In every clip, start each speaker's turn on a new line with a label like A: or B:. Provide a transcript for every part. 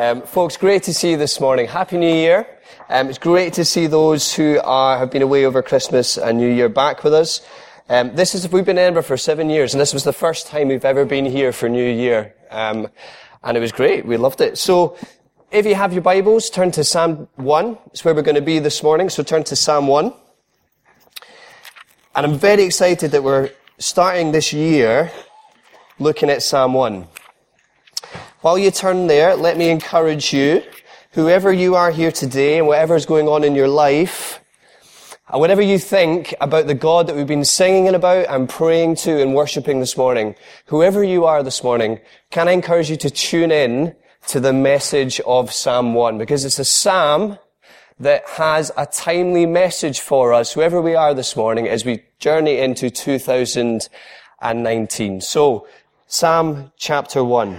A: Um, folks, great to see you this morning. Happy New Year. Um, it's great to see those who are, have been away over Christmas and New Year back with us. Um, this is, we've been in Edinburgh for seven years, and this was the first time we've ever been here for New Year. Um, and it was great. We loved it. So, if you have your Bibles, turn to Psalm 1. It's where we're going to be this morning, so turn to Psalm 1. And I'm very excited that we're starting this year looking at Psalm 1. While you turn there, let me encourage you, whoever you are here today and whatever is going on in your life, and whatever you think about the God that we've been singing about and praying to and worshipping this morning, whoever you are this morning, can I encourage you to tune in to the message of Psalm 1 because it's a psalm that has a timely message for us, whoever we are this morning, as we journey into 2019. So, Psalm chapter 1.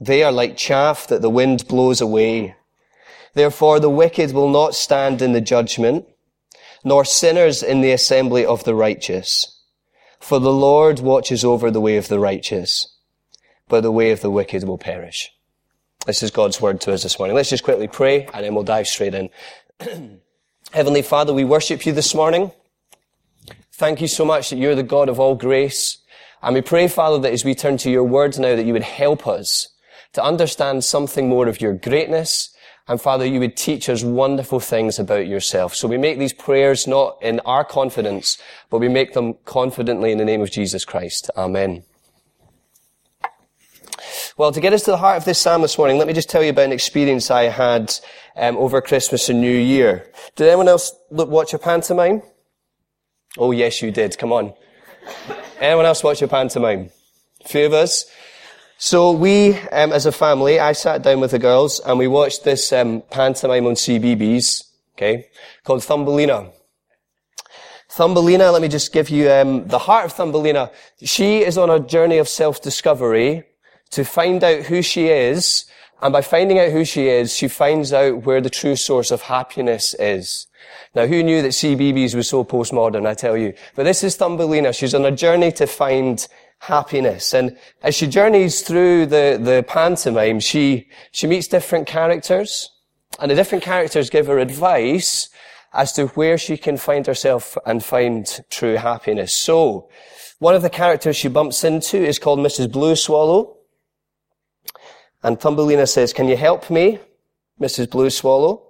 A: They are like chaff that the wind blows away. Therefore the wicked will not stand in the judgment, nor sinners in the assembly of the righteous. For the Lord watches over the way of the righteous, but the way of the wicked will perish. This is God's word to us this morning. Let's just quickly pray and then we'll dive straight in. Heavenly Father, we worship you this morning. Thank you so much that you're the God of all grace. And we pray, Father, that as we turn to your word now, that you would help us to understand something more of your greatness. And Father, you would teach us wonderful things about yourself. So we make these prayers not in our confidence, but we make them confidently in the name of Jesus Christ. Amen. Well, to get us to the heart of this psalm this morning, let me just tell you about an experience I had um, over Christmas and New Year. Did anyone else look, watch a pantomime? Oh, yes, you did. Come on. anyone else watch a pantomime? A few of us. So we, um, as a family, I sat down with the girls and we watched this um, pantomime on CBeebies, okay, called Thumbelina. Thumbelina, let me just give you um, the heart of Thumbelina. She is on a journey of self-discovery to find out who she is, and by finding out who she is, she finds out where the true source of happiness is. Now, who knew that CBeebies was so postmodern, I tell you. But this is Thumbelina. She's on a journey to find happiness. And as she journeys through the, the pantomime, she, she meets different characters, and the different characters give her advice as to where she can find herself and find true happiness. So, one of the characters she bumps into is called Mrs. Blue Swallow. And Thumbelina says, can you help me, Mrs. Blue Swallow?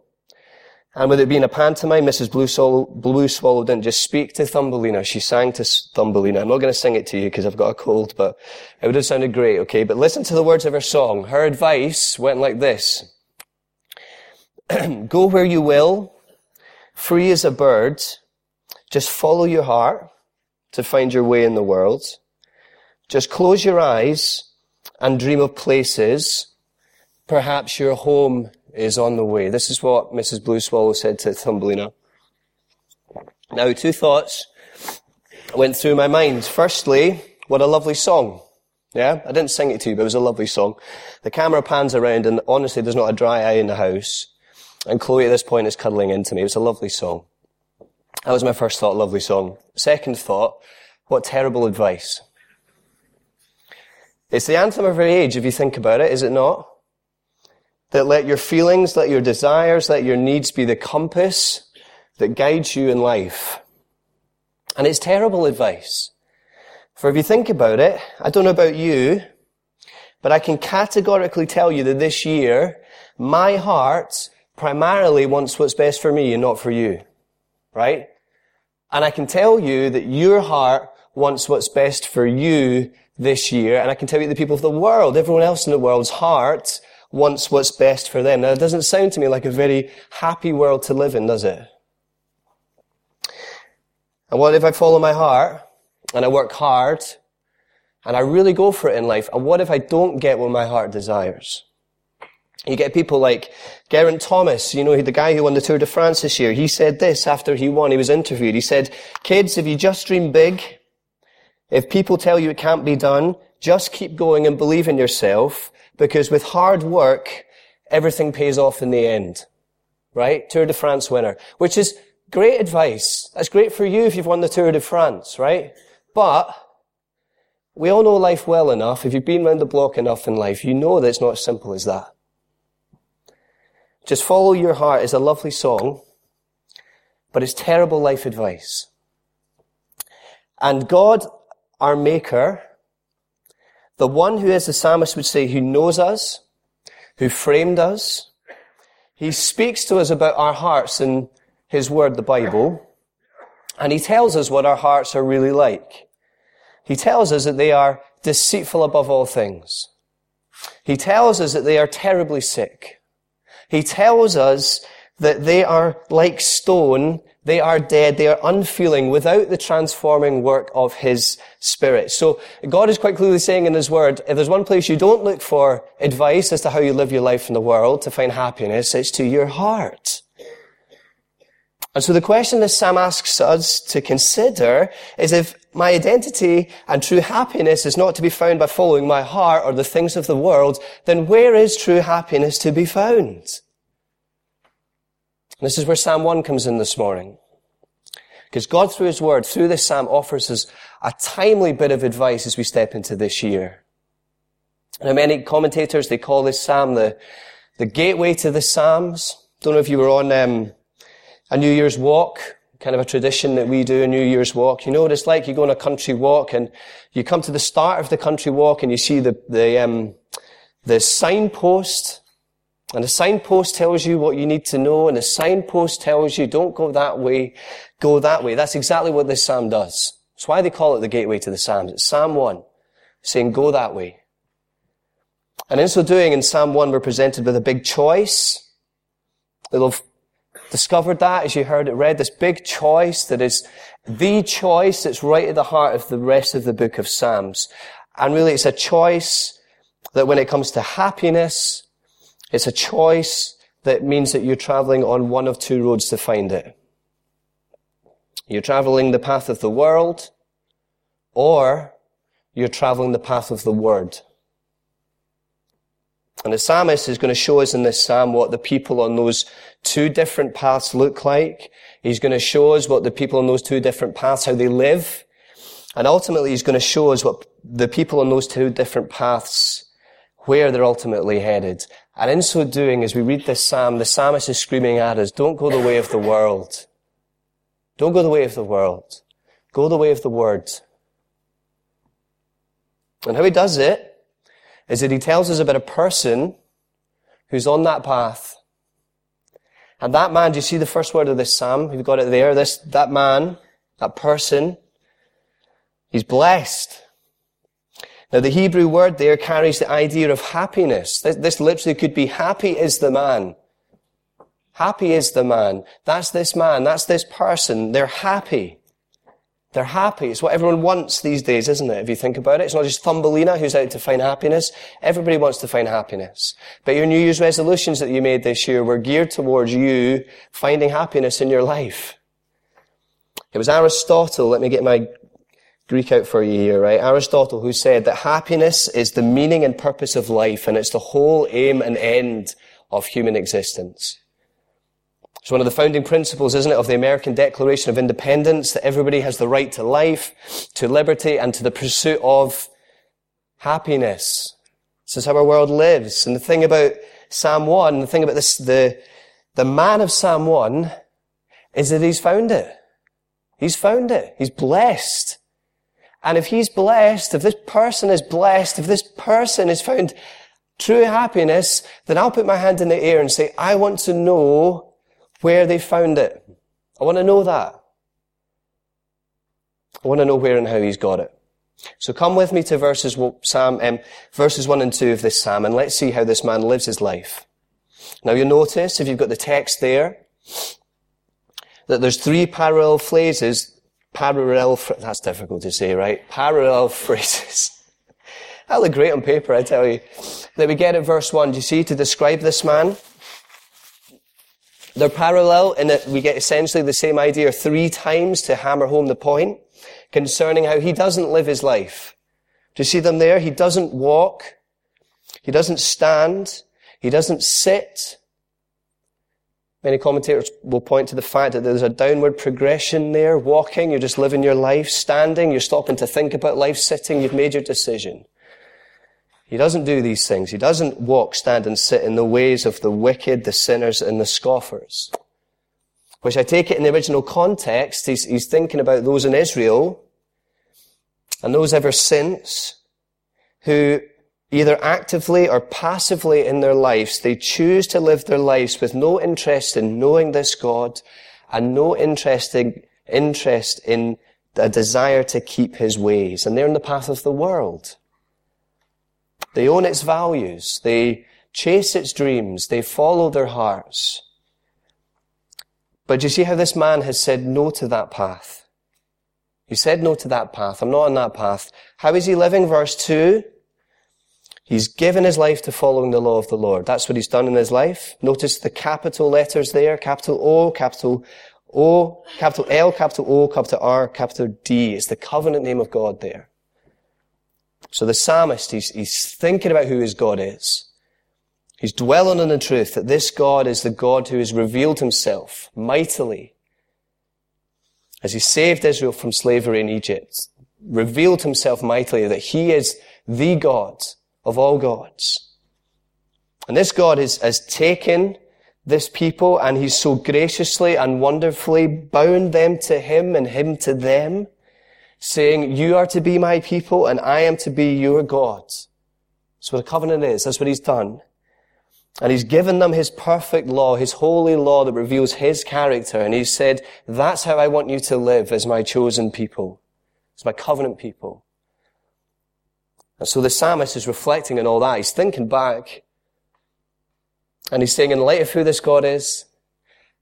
A: And with it being a pantomime, Mrs. Blue Swallow, Blue Swallow didn't just speak to Thumbelina, she sang to Thumbelina. I'm not going to sing it to you because I've got a cold, but it would have sounded great, okay? But listen to the words of her song. Her advice went like this. Go where you will, free as a bird, just follow your heart to find your way in the world. Just close your eyes and dream of places. Perhaps your home is on the way. This is what Mrs. Blue Swallow said to Thumbelina. Now, two thoughts went through my mind. Firstly, what a lovely song. Yeah, I didn't sing it to you, but it was a lovely song. The camera pans around and honestly, there's not a dry eye in the house. And Chloe at this point is cuddling into me. It was a lovely song. That was my first thought, lovely song. Second thought, what terrible advice. It's the anthem of her age, if you think about it, is it not? That let your feelings, let your desires, let your needs be the compass that guides you in life. And it's terrible advice. For if you think about it, I don't know about you, but I can categorically tell you that this year, my heart primarily wants what's best for me and not for you. Right? And I can tell you that your heart wants what's best for you this year. And I can tell you the people of the world, everyone else in the world's heart wants what's best for them. Now, it doesn't sound to me like a very happy world to live in, does it? And what if I follow my heart and I work hard And I really go for it in life. And what if I don't get what my heart desires? You get people like Geraint Thomas, you know, the guy who won the Tour de France this year. He said this after he won. He was interviewed. He said, kids, if you just dream big, if people tell you it can't be done, just keep going and believe in yourself because with hard work, everything pays off in the end. Right? Tour de France winner, which is great advice. That's great for you if you've won the Tour de France, right? But we all know life well enough. If you've been around the block enough in life, you know that it's not as simple as that. Just follow your heart is a lovely song, but it's terrible life advice. And God, our maker, the one who, as the psalmist would say, who knows us, who framed us, he speaks to us about our hearts in his word, the Bible, and he tells us what our hearts are really like. He tells us that they are deceitful above all things. He tells us that they are terribly sick. He tells us that they are like stone, they are dead, they are unfeeling without the transforming work of His Spirit. So God is quite clearly saying in His Word, if there's one place you don't look for advice as to how you live your life in the world to find happiness, it's to your heart. And so the question that Psalm asks us to consider is if my identity and true happiness is not to be found by following my heart or the things of the world, then where is true happiness to be found? This is where Psalm 1 comes in this morning. Because God, through His Word, through this Psalm, offers us a timely bit of advice as we step into this year. Now, many commentators, they call this Psalm the, the gateway to the Psalms. Don't know if you were on um, a New Year's walk kind of a tradition that we do a New Year's walk. You know what it's like? You go on a country walk and you come to the start of the country walk and you see the, the, um, the signpost and the signpost tells you what you need to know and the signpost tells you don't go that way, go that way. That's exactly what this Psalm does. That's why they call it the gateway to the Psalms. It's Psalm 1 saying go that way. And in so doing, in Psalm 1, we're presented with a big choice. They'll have discovered that as you heard it read, this big choice that is the choice that's right at the heart of the rest of the book of Psalms. And really it's a choice that when it comes to happiness, it's a choice that means that you're traveling on one of two roads to find it. You're traveling the path of the world, or you're traveling the path of the Word. And the psalmist is going to show us in this psalm what the people on those two different paths look like. He's going to show us what the people on those two different paths, how they live. And ultimately, he's going to show us what the people on those two different paths, where they're ultimately headed. And in so doing, as we read this psalm, the psalmist is screaming at us, don't go the way of the world. Don't go the way of the world. Go the way of the word. And how he does it is that he tells us about a person who's on that path. And that man, do you see the first word of this psalm? You've got it there. This, that man, that person, he's blessed. Now the Hebrew word there carries the idea of happiness. This, this literally could be happy is the man. Happy is the man. That's this man. That's this person. They're happy. They're happy. It's what everyone wants these days, isn't it? If you think about it. It's not just Thumbelina who's out to find happiness. Everybody wants to find happiness. But your New Year's resolutions that you made this year were geared towards you finding happiness in your life. It was Aristotle, let me get my Greek out for you here, right? Aristotle who said that happiness is the meaning and purpose of life and it's the whole aim and end of human existence. It's one of the founding principles, isn't it, of the American Declaration of Independence that everybody has the right to life, to liberty, and to the pursuit of happiness. This is how our world lives. And the thing about Psalm 1, the thing about this, the, the man of Psalm 1 is that he's found it. He's found it. He's blessed. And if he's blessed, if this person is blessed, if this person has found true happiness, then I'll put my hand in the air and say, I want to know where they found it. I want to know that. I want to know where and how he's got it. So come with me to verses, Psalm, um, verses 1 and 2 of this psalm and let's see how this man lives his life. Now you'll notice, if you've got the text there, that there's three parallel phrases, parallel, that's difficult to say, right? Parallel phrases. That look great on paper, I tell you. That we get at verse 1. Do you see, to describe this man? They're parallel in that we get essentially the same idea three times to hammer home the point concerning how he doesn't live his life. Do you see them there? He doesn't walk. He doesn't stand. He doesn't sit. Many commentators will point to the fact that there's a downward progression there. Walking, you're just living your life. Standing, you're stopping to think about life. Sitting, you've made your decision. He doesn't do these things. He doesn't walk, stand, and sit in the ways of the wicked, the sinners, and the scoffers. Which I take it in the original context, he's, he's thinking about those in Israel and those ever since who either actively or passively in their lives, they choose to live their lives with no interest in knowing this God and no interest in, interest in a desire to keep his ways. And they're in the path of the world. They own its values. They chase its dreams. They follow their hearts. But do you see how this man has said no to that path? He said no to that path. I'm not on that path. How is he living? Verse 2. He's given his life to following the law of the Lord. That's what he's done in his life. Notice the capital letters there. Capital O, capital O, capital L, capital O, capital R, capital D. It's the covenant name of God there. So the psalmist, he's, he's thinking about who his God is. He's dwelling on the truth that this God is the God who has revealed himself mightily as he saved Israel from slavery in Egypt, revealed himself mightily that he is the God of all gods. And this God is, has taken this people and he's so graciously and wonderfully bound them to him and him to them, saying, you are to be my people and I am to be your God. That's what a covenant is. That's what he's done. And he's given them his perfect law, his holy law that reveals his character. And he said, that's how I want you to live as my chosen people, as my covenant people. And so the psalmist is reflecting on all that. He's thinking back. And he's saying, in light of who this God is,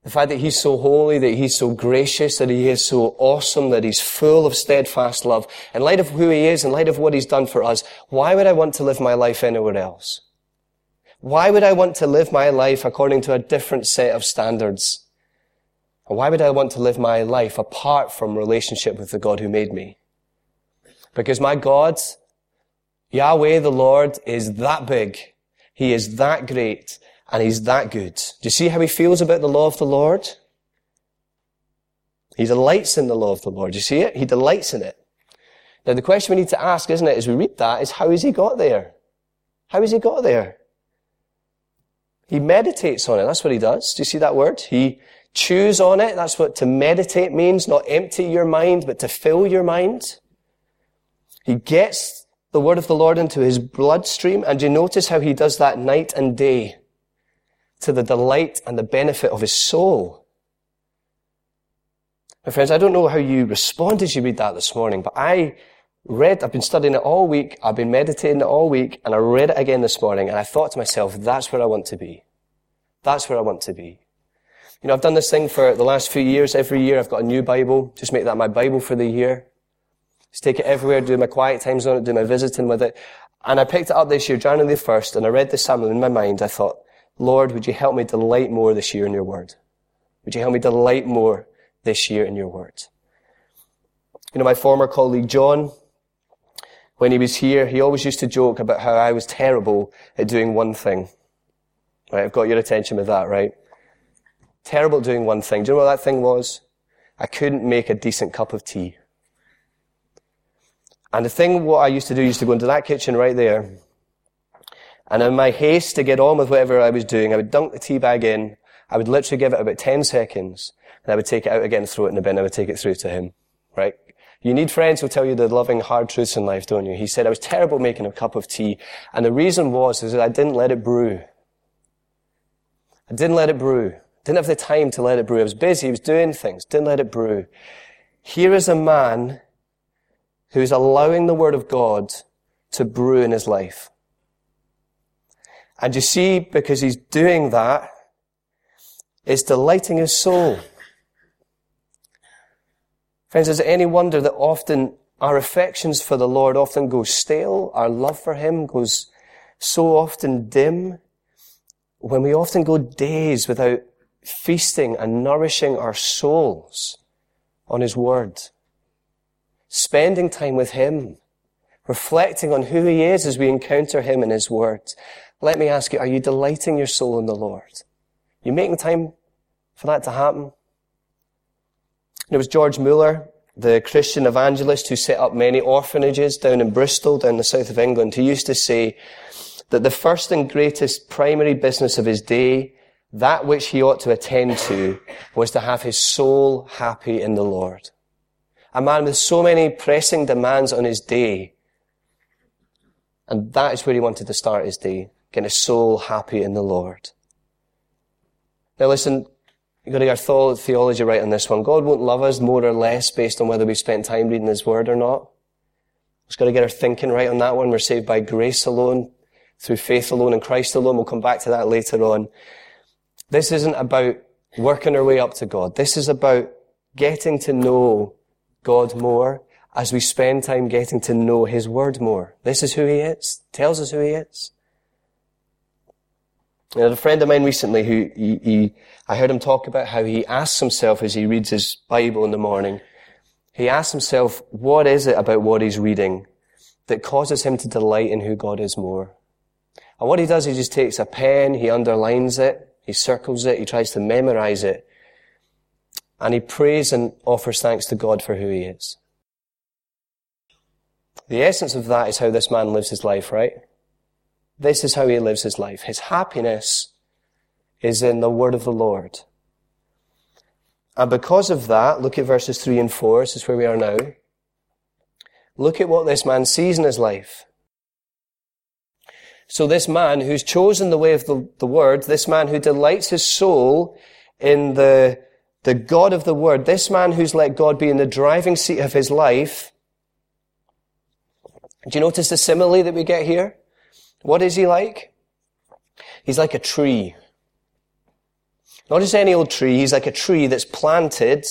A: the fact that he's so holy, that he's so gracious, that he is so awesome, that he's full of steadfast love, in light of who he is, in light of what he's done for us, why would I want to live my life anywhere else? Why would I want to live my life according to a different set of standards? And why would I want to live my life apart from relationship with the God who made me? Because my God Yahweh, the Lord, is that big. He is that great and he's that good. Do you see how he feels about the law of the Lord? He delights in the law of the Lord. Do you see it? He delights in it. Now the question we need to ask, isn't it, as we read that, is how has he got there? How has he got there? He meditates on it. That's what he does. Do you see that word? He chews on it. That's what to meditate means. Not empty your mind, but to fill your mind. He gets the word of the Lord into his bloodstream. And you notice how he does that night and day to the delight and the benefit of his soul. My friends, I don't know how you respond as you read that this morning, but I read, I've been studying it all week, I've been meditating it all week, and I read it again this morning, and I thought to myself, that's where I want to be. That's where I want to be. You know, I've done this thing for the last few years. Every year I've got a new Bible. Just make that my Bible for the year. Just take it everywhere, do my quiet times on it, do my visiting with it. And I picked it up this year, January the 1st, and I read the psalm in my mind. I thought, Lord, would you help me delight more this year in your word? Would you help me delight more this year in your word? You know, my former colleague John, when he was here, he always used to joke about how I was terrible at doing one thing. Right, I've got your attention with that, right? Terrible at doing one thing. Do you know what that thing was? I couldn't make a decent cup of tea. And the thing what I used to do, used to go into that kitchen right there. And in my haste to get on with whatever I was doing, I would dunk the tea bag in. I would literally give it about 10 seconds. And I would take it out again, throw it in the bin. I would take it through to him. Right? You need friends who'll tell you the loving, hard truths in life, don't you? He said, I was terrible making a cup of tea. And the reason was, is that I didn't let it brew. I didn't let it brew. Didn't have the time to let it brew. I was busy. I was doing things. Didn't let it brew. Here is a man who's allowing the Word of God to brew in his life. And you see, because he's doing that, it's delighting his soul. Friends, is it any wonder that often our affections for the Lord often go stale. Our love for Him goes so often dim. When we often go days without feasting and nourishing our souls on His Word. Spending time with Him. Reflecting on who He is as we encounter Him in His Word. Let me ask you, are you delighting your soul in the Lord? Are you making time for that to happen? It was George Muller, the Christian evangelist who set up many orphanages down in Bristol, down the south of England, He used to say that the first and greatest primary business of his day, that which he ought to attend to, was to have his soul happy in the Lord. A man with so many pressing demands on his day. And that is where he wanted to start his day, getting his soul happy in the Lord. Now listen, You've got to get our theology right on this one. God won't love us more or less based on whether we spent time reading His Word or not. We've got to get our thinking right on that one. We're saved by grace alone, through faith alone, in Christ alone. We'll come back to that later on. This isn't about working our way up to God. This is about getting to know God more as we spend time getting to know His Word more. This is who He is. Tells us who He is. I had a friend of mine recently who he, he, I heard him talk about how he asks himself as he reads his Bible in the morning, he asks himself, what is it about what he's reading that causes him to delight in who God is more? And what he does, he just takes a pen, he underlines it, he circles it, he tries to memorize it, and he prays and offers thanks to God for who he is. The essence of that is how this man lives his life, right? This is how he lives his life. His happiness is in the word of the Lord. And because of that, look at verses 3 and 4. This is where we are now. Look at what this man sees in his life. So this man who's chosen the way of the, the word, this man who delights his soul in the, the God of the word, this man who's let God be in the driving seat of his life, do you notice the simile that we get here? What is he like? He's like a tree. Not just any old tree, he's like a tree that's planted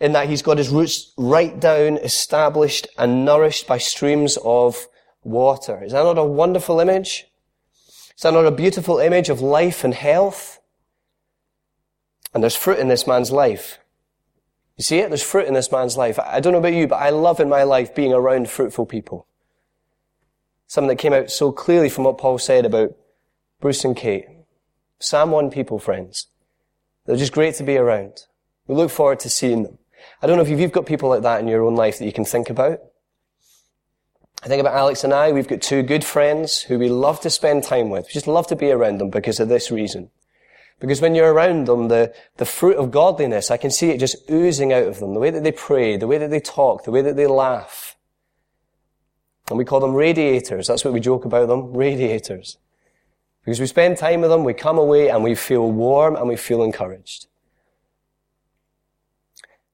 A: in that he's got his roots right down, established and nourished by streams of water. Is that not a wonderful image? Is that not a beautiful image of life and health? And there's fruit in this man's life. You see it? There's fruit in this man's life. I don't know about you, but I love in my life being around fruitful people. Something that came out so clearly from what Paul said about Bruce and Kate. Psalm 1 people, friends. They're just great to be around. We look forward to seeing them. I don't know if you've got people like that in your own life that you can think about. I think about Alex and I. We've got two good friends who we love to spend time with. We just love to be around them because of this reason. Because when you're around them, the, the fruit of godliness, I can see it just oozing out of them. The way that they pray, the way that they talk, the way that they laugh. And we call them radiators. That's what we joke about them. Radiators. Because we spend time with them, we come away and we feel warm and we feel encouraged.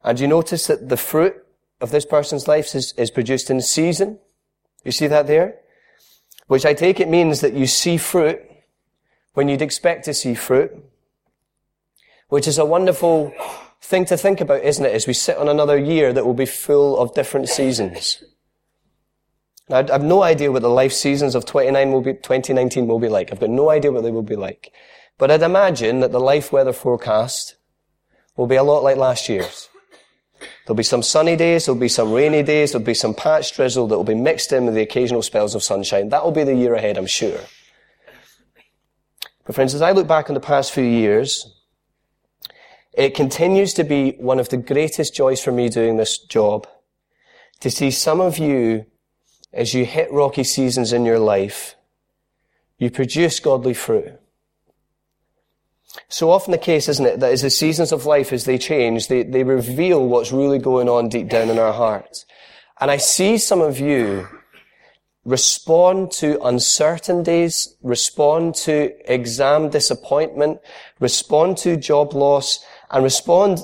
A: And you notice that the fruit of this person's life is, is produced in season? You see that there? Which I take it means that you see fruit when you'd expect to see fruit. Which is a wonderful thing to think about, isn't it? As we sit on another year that will be full of different seasons. I have no idea what the life seasons of 29 will be, 2019 will be like. I've got no idea what they will be like. But I'd imagine that the life weather forecast will be a lot like last year's. There'll be some sunny days, there'll be some rainy days, there'll be some patch drizzle that will be mixed in with the occasional spells of sunshine. That will be the year ahead, I'm sure. But friends, as I look back on the past few years, it continues to be one of the greatest joys for me doing this job to see some of you as you hit rocky seasons in your life, you produce godly fruit. So often the case, isn't it, that as the seasons of life, as they change, they, they reveal what's really going on deep down in our hearts. And I see some of you respond to uncertainties, respond to exam disappointment, respond to job loss, and respond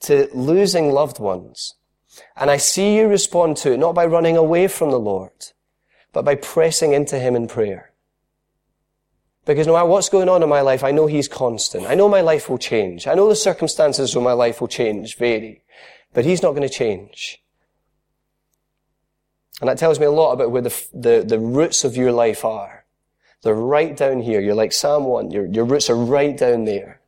A: to losing loved ones and I see you respond to it not by running away from the Lord, but by pressing into Him in prayer. Because no matter what's going on in my life, I know He's constant. I know my life will change. I know the circumstances of my life will change, vary. But He's not going to change. And that tells me a lot about where the, the, the roots of your life are. They're right down here. You're like Psalm 1. Your, your roots are right down there.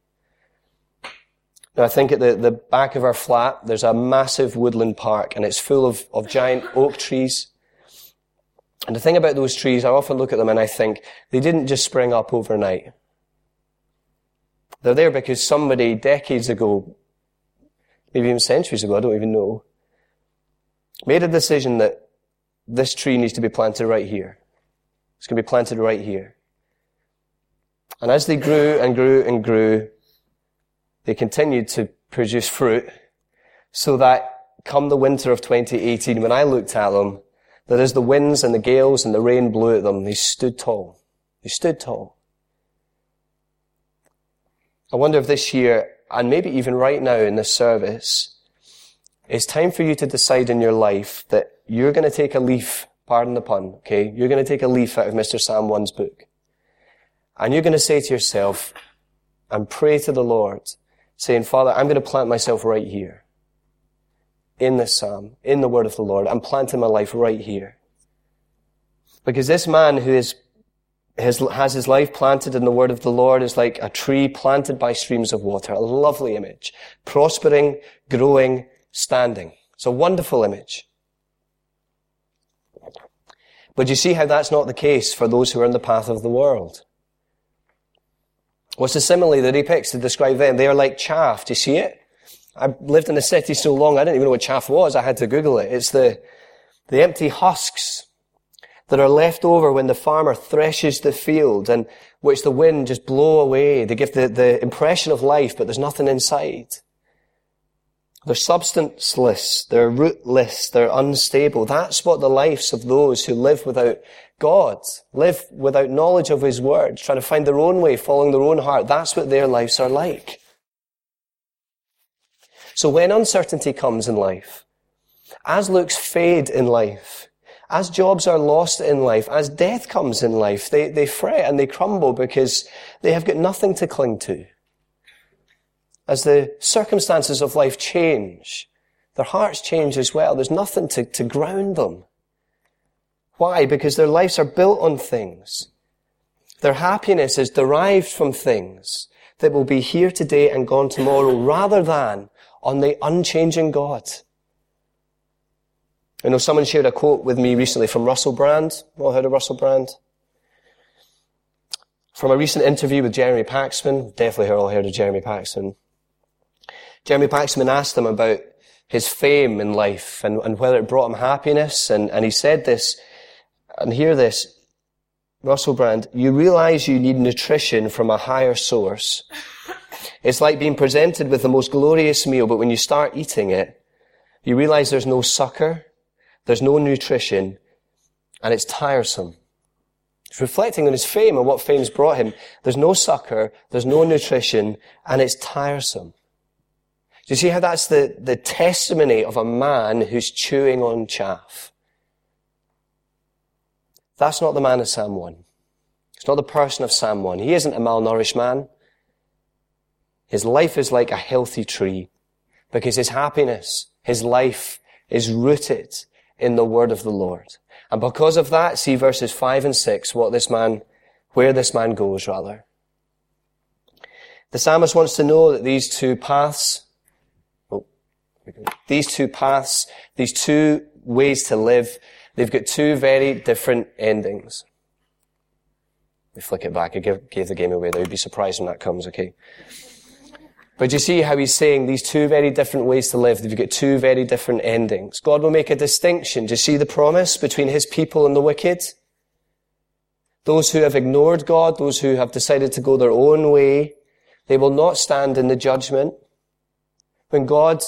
A: Now I think at the, the back of our flat, there's a massive woodland park and it's full of, of giant oak trees. And the thing about those trees, I often look at them and I think they didn't just spring up overnight. They're there because somebody decades ago, maybe even centuries ago, I don't even know, made a decision that this tree needs to be planted right here. It's going to be planted right here. And as they grew and grew and grew, they continued to produce fruit so that come the winter of 2018, when I looked at them, that as the winds and the gales and the rain blew at them, they stood tall. They stood tall. I wonder if this year, and maybe even right now in this service, it's time for you to decide in your life that you're going to take a leaf, pardon the pun, okay? You're going to take a leaf out of Mr. Psalm 1's book. And you're going to say to yourself and pray to the Lord, saying, Father, I'm going to plant myself right here. In this psalm, in the word of the Lord. I'm planting my life right here. Because this man who is his, has his life planted in the word of the Lord is like a tree planted by streams of water. A lovely image. Prospering, growing, standing. It's a wonderful image. But you see how that's not the case for those who are in the path of the world. What's the simile that he picks to describe them? They are like chaff. Do you see it? I lived in the city so long, I didn't even know what chaff was. I had to Google it. It's the, the empty husks that are left over when the farmer threshes the field and which the wind just blow away. They give the, the impression of life, but there's nothing inside. They're substanceless, they're rootless, they're unstable. That's what the lives of those who live without God, live without knowledge of His Word, trying to find their own way, following their own heart. That's what their lives are like. So when uncertainty comes in life, as looks fade in life, as jobs are lost in life, as death comes in life, they, they fret and they crumble because they have got nothing to cling to. As the circumstances of life change, their hearts change as well. There's nothing to, to ground them. Why? Because their lives are built on things. Their happiness is derived from things that will be here today and gone tomorrow rather than on the unchanging God. I know someone shared a quote with me recently from Russell Brand. All heard of Russell Brand? From a recent interview with Jeremy Paxman. Definitely all heard of Jeremy Paxman. Jeremy Paxman asked him about his fame in life and, and whether it brought him happiness. And, and he said this, and hear this, Russell Brand, you realize you need nutrition from a higher source. It's like being presented with the most glorious meal, but when you start eating it, you realize there's no succor, there's no nutrition, and it's tiresome. Reflecting on his fame and what fame's brought him. There's no succor, there's no nutrition, and it's tiresome. Do you see how that's the, the testimony of a man who's chewing on chaff? That's not the man of Psalm 1. It's not the person of Psalm 1. He isn't a malnourished man. His life is like a healthy tree because his happiness, his life is rooted in the word of the Lord. And because of that, see verses 5 and 6, what this man, where this man goes rather. The psalmist wants to know that these two paths, oh, these two paths, these two ways to live, they've got two very different endings. Me flick it back. I gave, gave the game away there. You'd be surprised when that comes, okay? But you see how he's saying these two very different ways to live. They've got two very different endings. God will make a distinction. Do you see the promise between his people and the wicked? Those who have ignored God, those who have decided to go their own way, they will not stand in the judgment. When God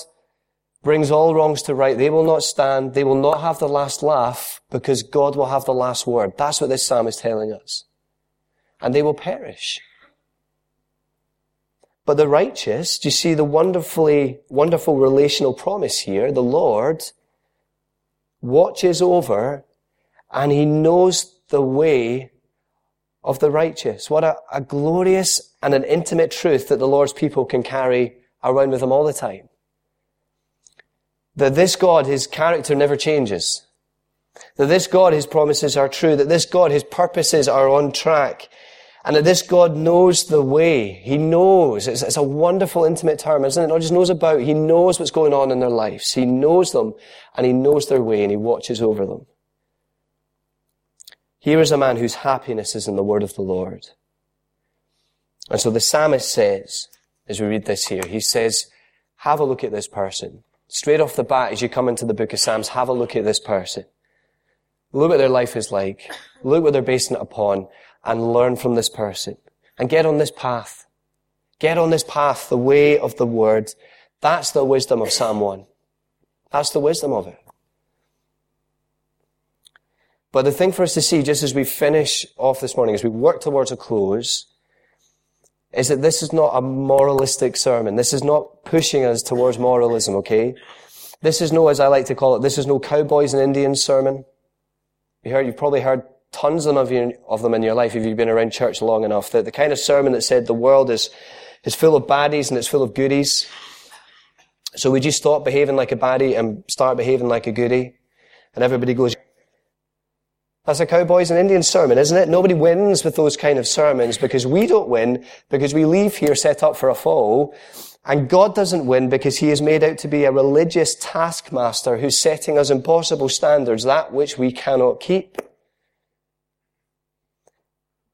A: brings all wrongs to right, they will not stand, they will not have the last laugh because God will have the last word. That's what this psalm is telling us. And they will perish. But the righteous, do you see the wonderfully, wonderful relational promise here? The Lord watches over and he knows the way of the righteous. What a, a glorious and an intimate truth that the Lord's people can carry around with them all the time. That this God, his character never changes. That this God, His promises are true. That this God, His purposes are on track. And that this God knows the way. He knows. It's, it's, a wonderful, intimate term, isn't it? Not just knows about, He knows what's going on in their lives. He knows them, and He knows their way, and He watches over them. Here is a man whose happiness is in the word of the Lord. And so the psalmist says, as we read this here, he says, have a look at this person. Straight off the bat, as you come into the book of Psalms, have a look at this person. Look what their life is like. Look what they're basing it upon and learn from this person and get on this path. Get on this path, the way of the word. That's the wisdom of Psalm 1. That's the wisdom of it. But the thing for us to see, just as we finish off this morning, as we work towards a close, is that this is not a moralistic sermon. This is not pushing us towards moralism, okay? This is no, as I like to call it, this is no cowboys and Indians sermon. You heard, you've probably heard tons of, you, of them in your life if you've been around church long enough. The, the kind of sermon that said the world is, is full of baddies and it's full of goodies. So would you stop behaving like a baddie and start behaving like a goodie? And everybody goes, that's a cowboys and Indians sermon, isn't it? Nobody wins with those kind of sermons because we don't win because we leave here set up for a fall. And God doesn't win because he is made out to be a religious taskmaster who's setting us impossible standards, that which we cannot keep.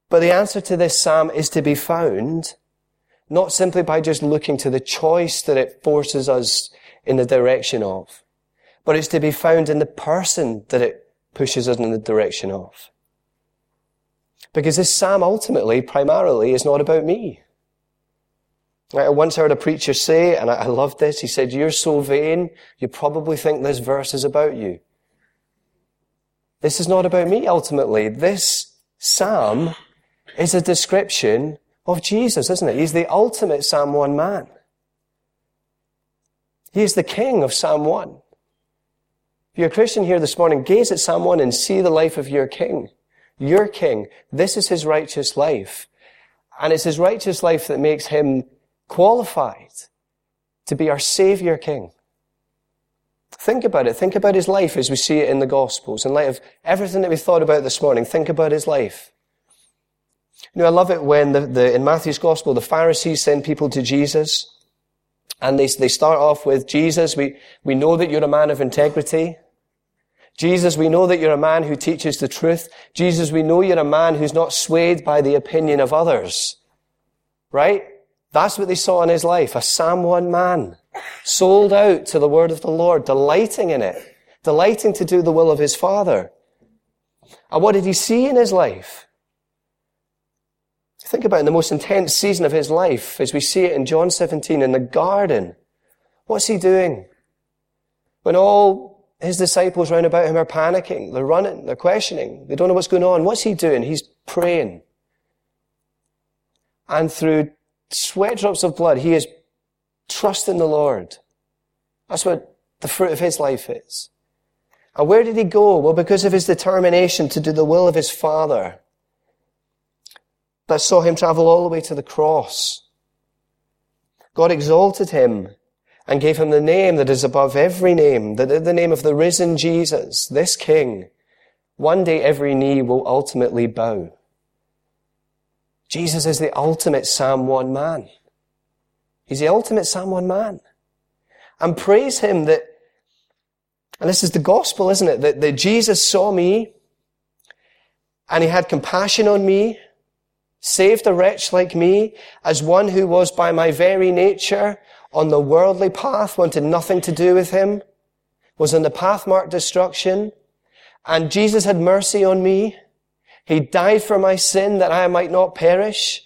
A: But the answer to this psalm is to be found not simply by just looking to the choice that it forces us in the direction of, but it's to be found in the person that it pushes us in the direction of. Because this psalm ultimately, primarily, is not about me. I once heard a preacher say, and I love this, he said, you're so vain, you probably think this verse is about you. This is not about me ultimately. This psalm is a description of Jesus, isn't it? He's the ultimate Psalm 1 man. He is the king of Psalm 1. If you're a Christian here this morning, gaze at 1 and see the life of your King. Your King. This is his righteous life. And it's his righteous life that makes him qualified to be our Savior King. Think about it. Think about his life as we see it in the Gospels. In light of everything that we thought about this morning, think about his life. You know, I love it when the, the, in Matthew's Gospel, the Pharisees send people to Jesus. And they, they start off with, Jesus, we, we know that you're a man of integrity. Jesus, we know that you're a man who teaches the truth. Jesus, we know you're a man who's not swayed by the opinion of others. Right? That's what they saw in his life. A 1 man. Sold out to the word of the Lord, delighting in it. Delighting to do the will of his Father. And what did he see in his life? Think about it, in the most intense season of his life, as we see it in John 17 in the garden. What's he doing? When all his disciples round about him are panicking, they're running, they're questioning, they don't know what's going on. What's he doing? He's praying. And through sweat drops of blood, he is trusting the Lord. That's what the fruit of his life is. And where did he go? Well, because of his determination to do the will of his Father that saw him travel all the way to the cross. God exalted him and gave him the name that is above every name, the, the name of the risen Jesus, this King. One day every knee will ultimately bow. Jesus is the ultimate Psalm 1 man. He's the ultimate Psalm 1 man. And praise him that, and this is the gospel, isn't it? That, that Jesus saw me and he had compassion on me saved a wretch like me as one who was by my very nature on the worldly path, wanted nothing to do with him, was on the path marked destruction, and Jesus had mercy on me. He died for my sin that I might not perish,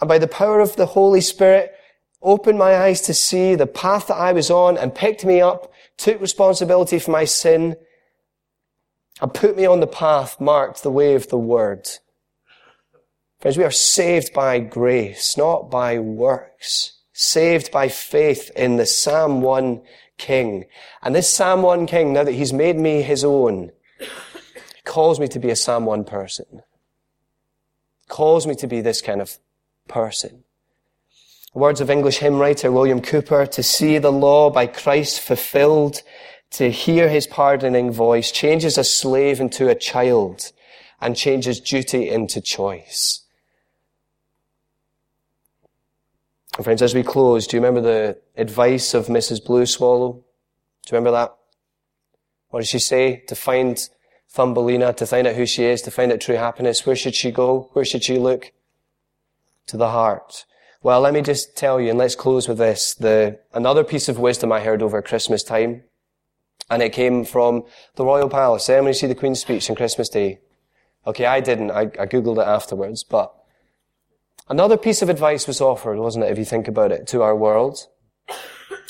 A: and by the power of the Holy Spirit, opened my eyes to see the path that I was on and picked me up, took responsibility for my sin, and put me on the path marked the way of the Word. Friends, we are saved by grace, not by works. Saved by faith in the Psalm 1 King. And this Psalm 1 King, now that he's made me his own, calls me to be a Psalm 1 person. Calls me to be this kind of person. Words of English hymn writer William Cowper, to see the law by Christ fulfilled, to hear his pardoning voice changes a slave into a child and changes duty into choice. Friends, as we close, do you remember the advice of Mrs. Blue Swallow? Do you remember that? What did she say? To find Thumbelina, to find out who she is, to find out true happiness, where should she go? Where should she look? To the heart. Well, let me just tell you, and let's close with this. The, another piece of wisdom I heard over Christmas time, and it came from the Royal Palace. You see the Queen's speech on Christmas Day. Okay, I didn't. I, I Googled it afterwards, but Another piece of advice was offered, wasn't it, if you think about it, to our world.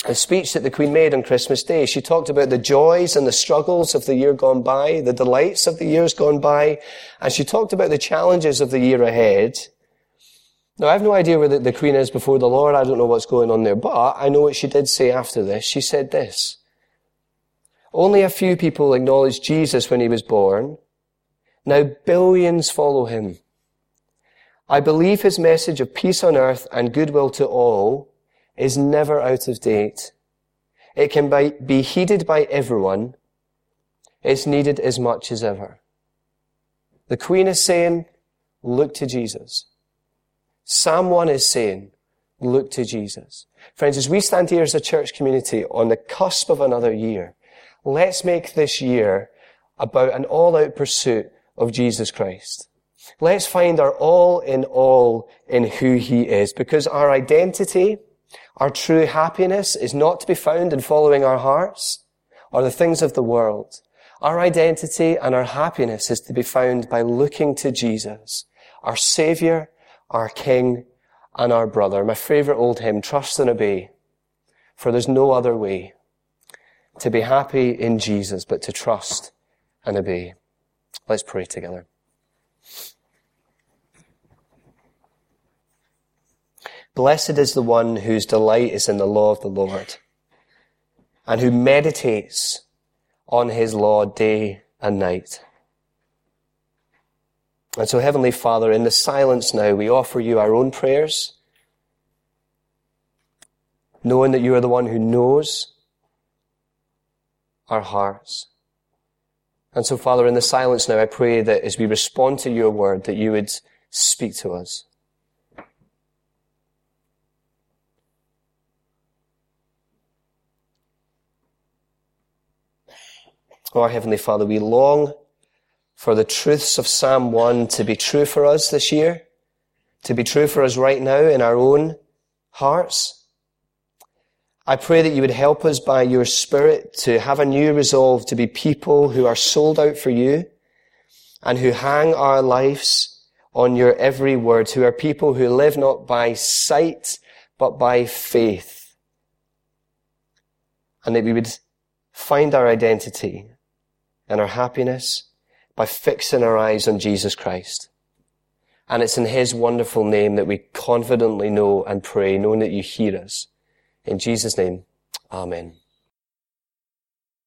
A: A speech that the Queen made on Christmas Day. She talked about the joys and the struggles of the year gone by, the delights of the years gone by, and she talked about the challenges of the year ahead. Now, I have no idea where the, the Queen is before the Lord. I don't know what's going on there, but I know what she did say after this. She said this. Only a few people acknowledged Jesus when he was born. Now billions follow him. I believe his message of peace on earth and goodwill to all is never out of date. It can be heeded by everyone. It's needed as much as ever. The Queen is saying, look to Jesus. Psalm 1 is saying, look to Jesus. Friends, as we stand here as a church community on the cusp of another year, let's make this year about an all-out pursuit of Jesus Christ. Let's find our all in all in who He is, because our identity, our true happiness is not to be found in following our hearts or the things of the world. Our identity and our happiness is to be found by looking to Jesus, our Savior, our King, and our brother. My favorite old hymn, Trust and Obey. For there's no other way to be happy in Jesus but to trust and obey. Let's pray together. Blessed is the one whose delight is in the law of the Lord and who meditates on his law day and night. And so, Heavenly Father, in the silence now, we offer you our own prayers, knowing that you are the one who knows our hearts. And so, Father, in the silence now, I pray that as we respond to your word, that you would speak to us. Our Heavenly Father, we long for the truths of Psalm 1 to be true for us this year, to be true for us right now in our own hearts. I pray that you would help us by your Spirit to have a new resolve to be people who are sold out for you and who hang our lives on your every word, who are people who live not by sight, but by faith. And that we would find our identity and our happiness by fixing our eyes on Jesus Christ. And it's in His wonderful name that we confidently know and pray, knowing that you hear us. In Jesus' name, Amen.